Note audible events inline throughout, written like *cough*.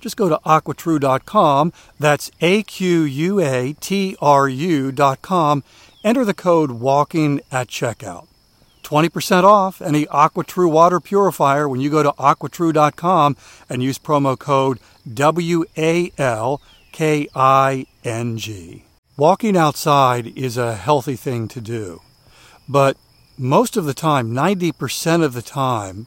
Just go to aquatru.com, that's A Q U A T R U.com, enter the code WALKING at checkout. 20% off any AquaTru water purifier when you go to aquatru.com and use promo code W A L K I N G. Walking outside is a healthy thing to do, but most of the time, 90% of the time,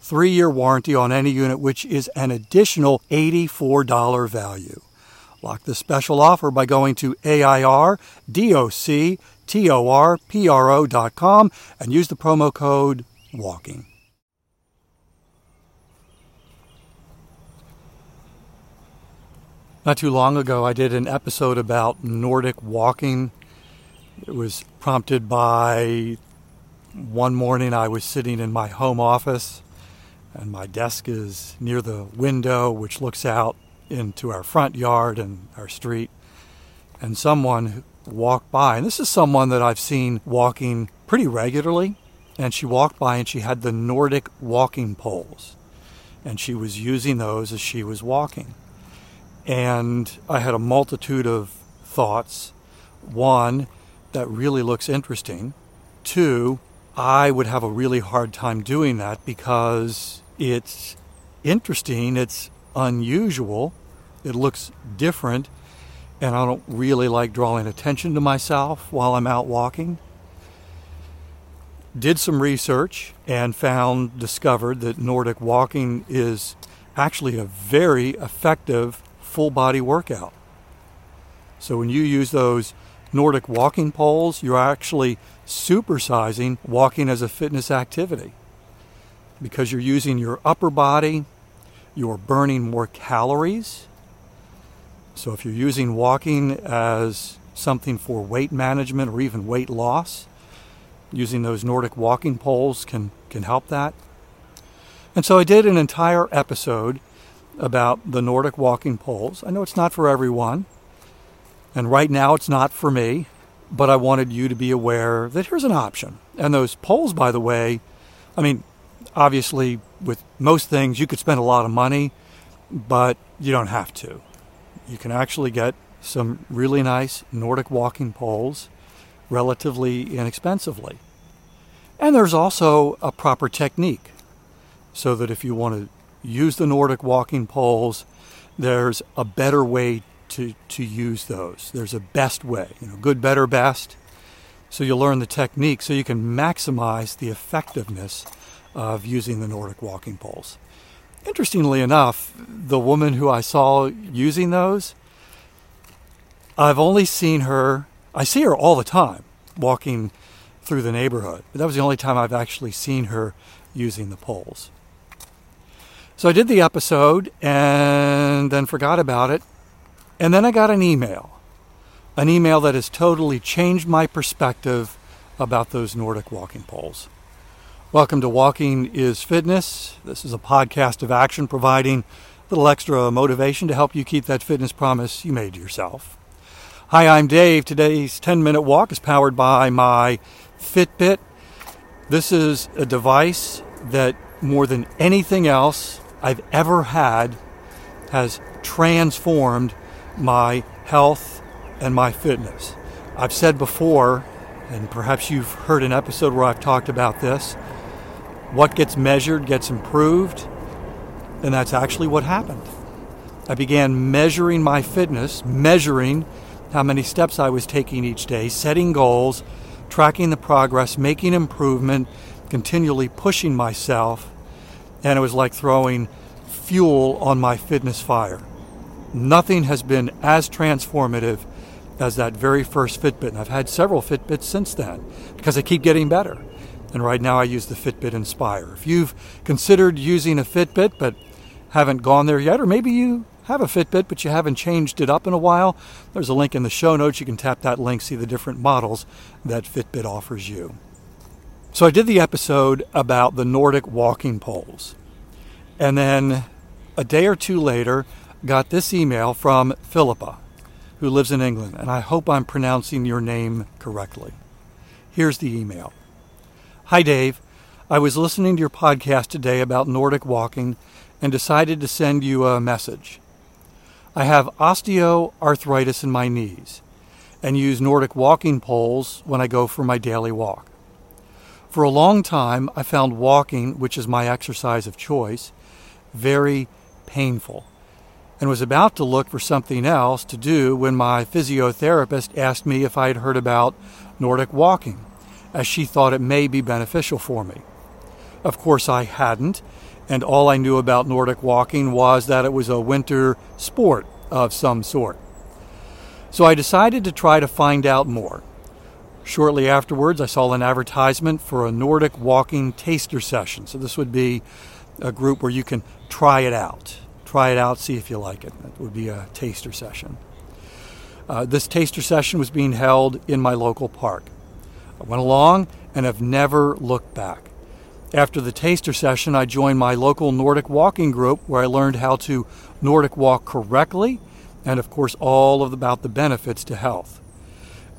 three year warranty on any unit, which is an additional $84 value. Lock this special offer by going to AIRDOCTORPRO.com and use the promo code WALKING. Not too long ago, I did an episode about Nordic walking. It was prompted by one morning I was sitting in my home office, and my desk is near the window, which looks out into our front yard and our street. And someone walked by, and this is someone that I've seen walking pretty regularly. And she walked by and she had the Nordic walking poles, and she was using those as she was walking. And I had a multitude of thoughts. One, that really looks interesting. Two, I would have a really hard time doing that because it's interesting, it's unusual, it looks different, and I don't really like drawing attention to myself while I'm out walking. Did some research and found, discovered that Nordic walking is actually a very effective full body workout. So when you use those Nordic walking poles, you're actually supersizing walking as a fitness activity because you're using your upper body, you're burning more calories. So if you're using walking as something for weight management or even weight loss, using those Nordic walking poles can, can help that. And so I did an entire episode about the Nordic walking poles. I know it's not for everyone, and right now it's not for me, but I wanted you to be aware that here's an option. And those poles, by the way, I mean, obviously, with most things, you could spend a lot of money, but you don't have to. You can actually get some really nice Nordic walking poles relatively inexpensively. And there's also a proper technique so that if you want to use the Nordic walking poles. There's a better way to, to use those. There's a best way, you know, good, better, best. So you'll learn the technique so you can maximize the effectiveness of using the Nordic walking poles. Interestingly enough, the woman who I saw using those, I've only seen her, I see her all the time walking through the neighborhood, but that was the only time I've actually seen her using the poles. So I did the episode and then forgot about it. And then I got an email, an email that has totally changed my perspective about those Nordic walking poles. Welcome to Walking is Fitness. This is a podcast of action providing a little extra motivation to help you keep that fitness promise you made to yourself. Hi, I'm Dave. Today's 10 minute walk is powered by my Fitbit. This is a device that more than anything else I've ever had has transformed my health and my fitness. I've said before, and perhaps you've heard an episode where I've talked about this what gets measured gets improved, and that's actually what happened. I began measuring my fitness, measuring how many steps I was taking each day, setting goals, tracking the progress, making improvement, continually pushing myself and it was like throwing fuel on my fitness fire. Nothing has been as transformative as that very first Fitbit. And I've had several Fitbits since then because I keep getting better. And right now I use the Fitbit Inspire. If you've considered using a Fitbit but haven't gone there yet, or maybe you have a Fitbit but you haven't changed it up in a while, there's a link in the show notes. You can tap that link, see the different models that Fitbit offers you. So I did the episode about the Nordic walking poles. And then a day or two later, got this email from Philippa, who lives in England. And I hope I'm pronouncing your name correctly. Here's the email Hi, Dave. I was listening to your podcast today about Nordic walking and decided to send you a message. I have osteoarthritis in my knees and use Nordic walking poles when I go for my daily walk. For a long time, I found walking, which is my exercise of choice, very painful and was about to look for something else to do when my physiotherapist asked me if I had heard about Nordic walking, as she thought it may be beneficial for me. Of course, I hadn't, and all I knew about Nordic walking was that it was a winter sport of some sort. So I decided to try to find out more. Shortly afterwards, I saw an advertisement for a Nordic walking taster session. So, this would be a group where you can try it out. Try it out, see if you like it. That would be a taster session. Uh, this taster session was being held in my local park. I went along and have never looked back. After the taster session, I joined my local Nordic walking group where I learned how to Nordic walk correctly and, of course, all of about the benefits to health.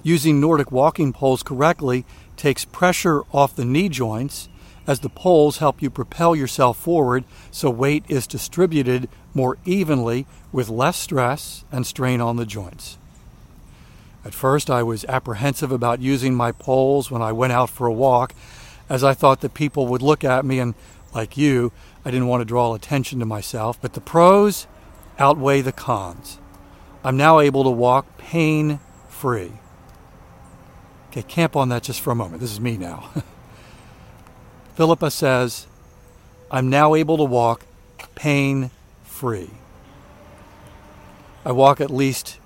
Using Nordic walking poles correctly takes pressure off the knee joints as the poles help you propel yourself forward so weight is distributed more evenly with less stress and strain on the joints. At first, I was apprehensive about using my poles when I went out for a walk, as I thought that people would look at me and, like you, I didn't want to draw attention to myself. But the pros outweigh the cons. I'm now able to walk pain free. Okay, camp on that just for a moment. This is me now. *laughs* Philippa says, I'm now able to walk pain free. I walk at least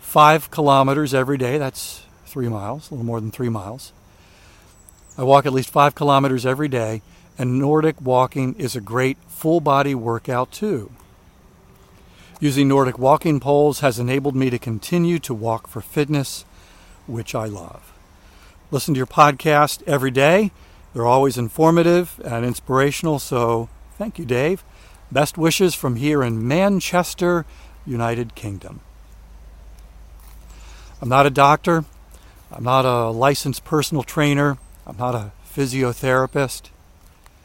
five kilometers every day. That's three miles, a little more than three miles. I walk at least five kilometers every day, and Nordic walking is a great full body workout too. Using Nordic walking poles has enabled me to continue to walk for fitness which I love. Listen to your podcast every day. They're always informative and inspirational, so thank you, Dave. Best wishes from here in Manchester, United Kingdom. I'm not a doctor. I'm not a licensed personal trainer. I'm not a physiotherapist.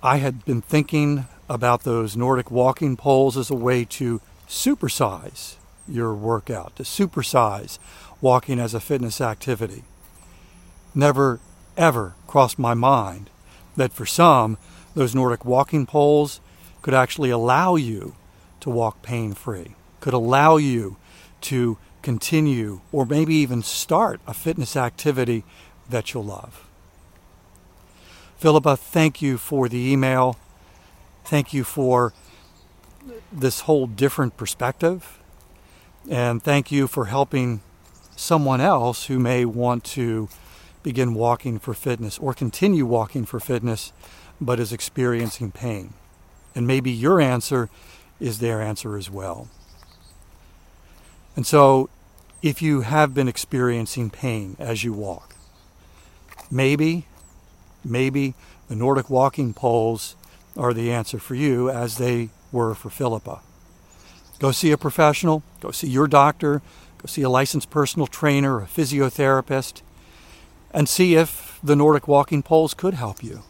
I had been thinking about those Nordic walking poles as a way to supersize your workout, to supersize walking as a fitness activity. Never, ever crossed my mind that for some, those Nordic walking poles could actually allow you to walk pain free, could allow you to continue or maybe even start a fitness activity that you'll love. Philippa, thank you for the email. Thank you for this whole different perspective. And thank you for helping someone else who may want to begin walking for fitness or continue walking for fitness but is experiencing pain. And maybe your answer is their answer as well. And so, if you have been experiencing pain as you walk, maybe, maybe the Nordic walking poles are the answer for you as they were for Philippa. Go see a professional, go see your doctor, go see a licensed personal trainer, a physiotherapist, and see if the Nordic walking poles could help you.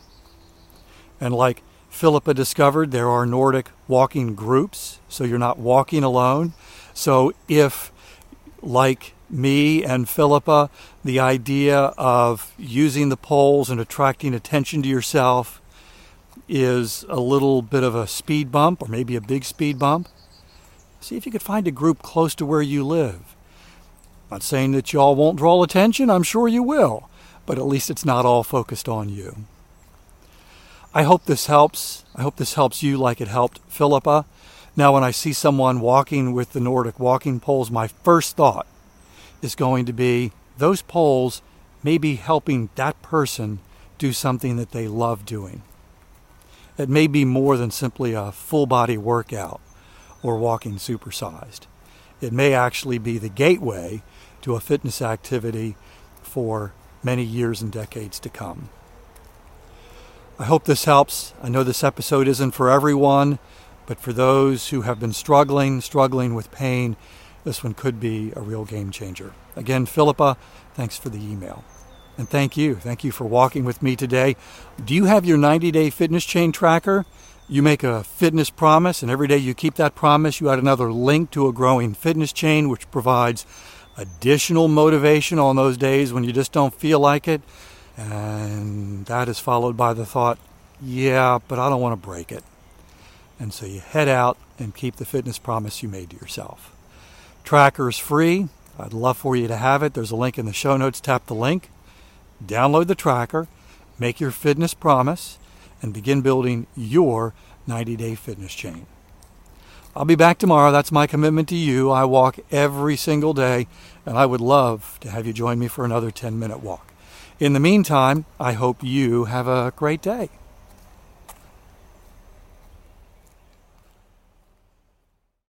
And like Philippa discovered, there are Nordic walking groups, so you're not walking alone. So if, like me and Philippa, the idea of using the poles and attracting attention to yourself is a little bit of a speed bump or maybe a big speed bump, see if you could find a group close to where you live. Not saying that y'all won't draw attention, I'm sure you will, but at least it's not all focused on you. I hope this helps. I hope this helps you like it helped Philippa. Now, when I see someone walking with the Nordic walking poles, my first thought is going to be those poles may be helping that person do something that they love doing. It may be more than simply a full body workout or walking supersized. It may actually be the gateway to a fitness activity for many years and decades to come. I hope this helps. I know this episode isn't for everyone, but for those who have been struggling, struggling with pain, this one could be a real game changer. Again, Philippa, thanks for the email. And thank you. Thank you for walking with me today. Do you have your 90 day fitness chain tracker? You make a fitness promise, and every day you keep that promise, you add another link to a growing fitness chain, which provides additional motivation on those days when you just don't feel like it. And that is followed by the thought, yeah, but I don't want to break it. And so you head out and keep the fitness promise you made to yourself. Tracker is free. I'd love for you to have it. There's a link in the show notes. Tap the link, download the tracker, make your fitness promise, and begin building your 90 day fitness chain. I'll be back tomorrow. That's my commitment to you. I walk every single day, and I would love to have you join me for another 10 minute walk. In the meantime, I hope you have a great day.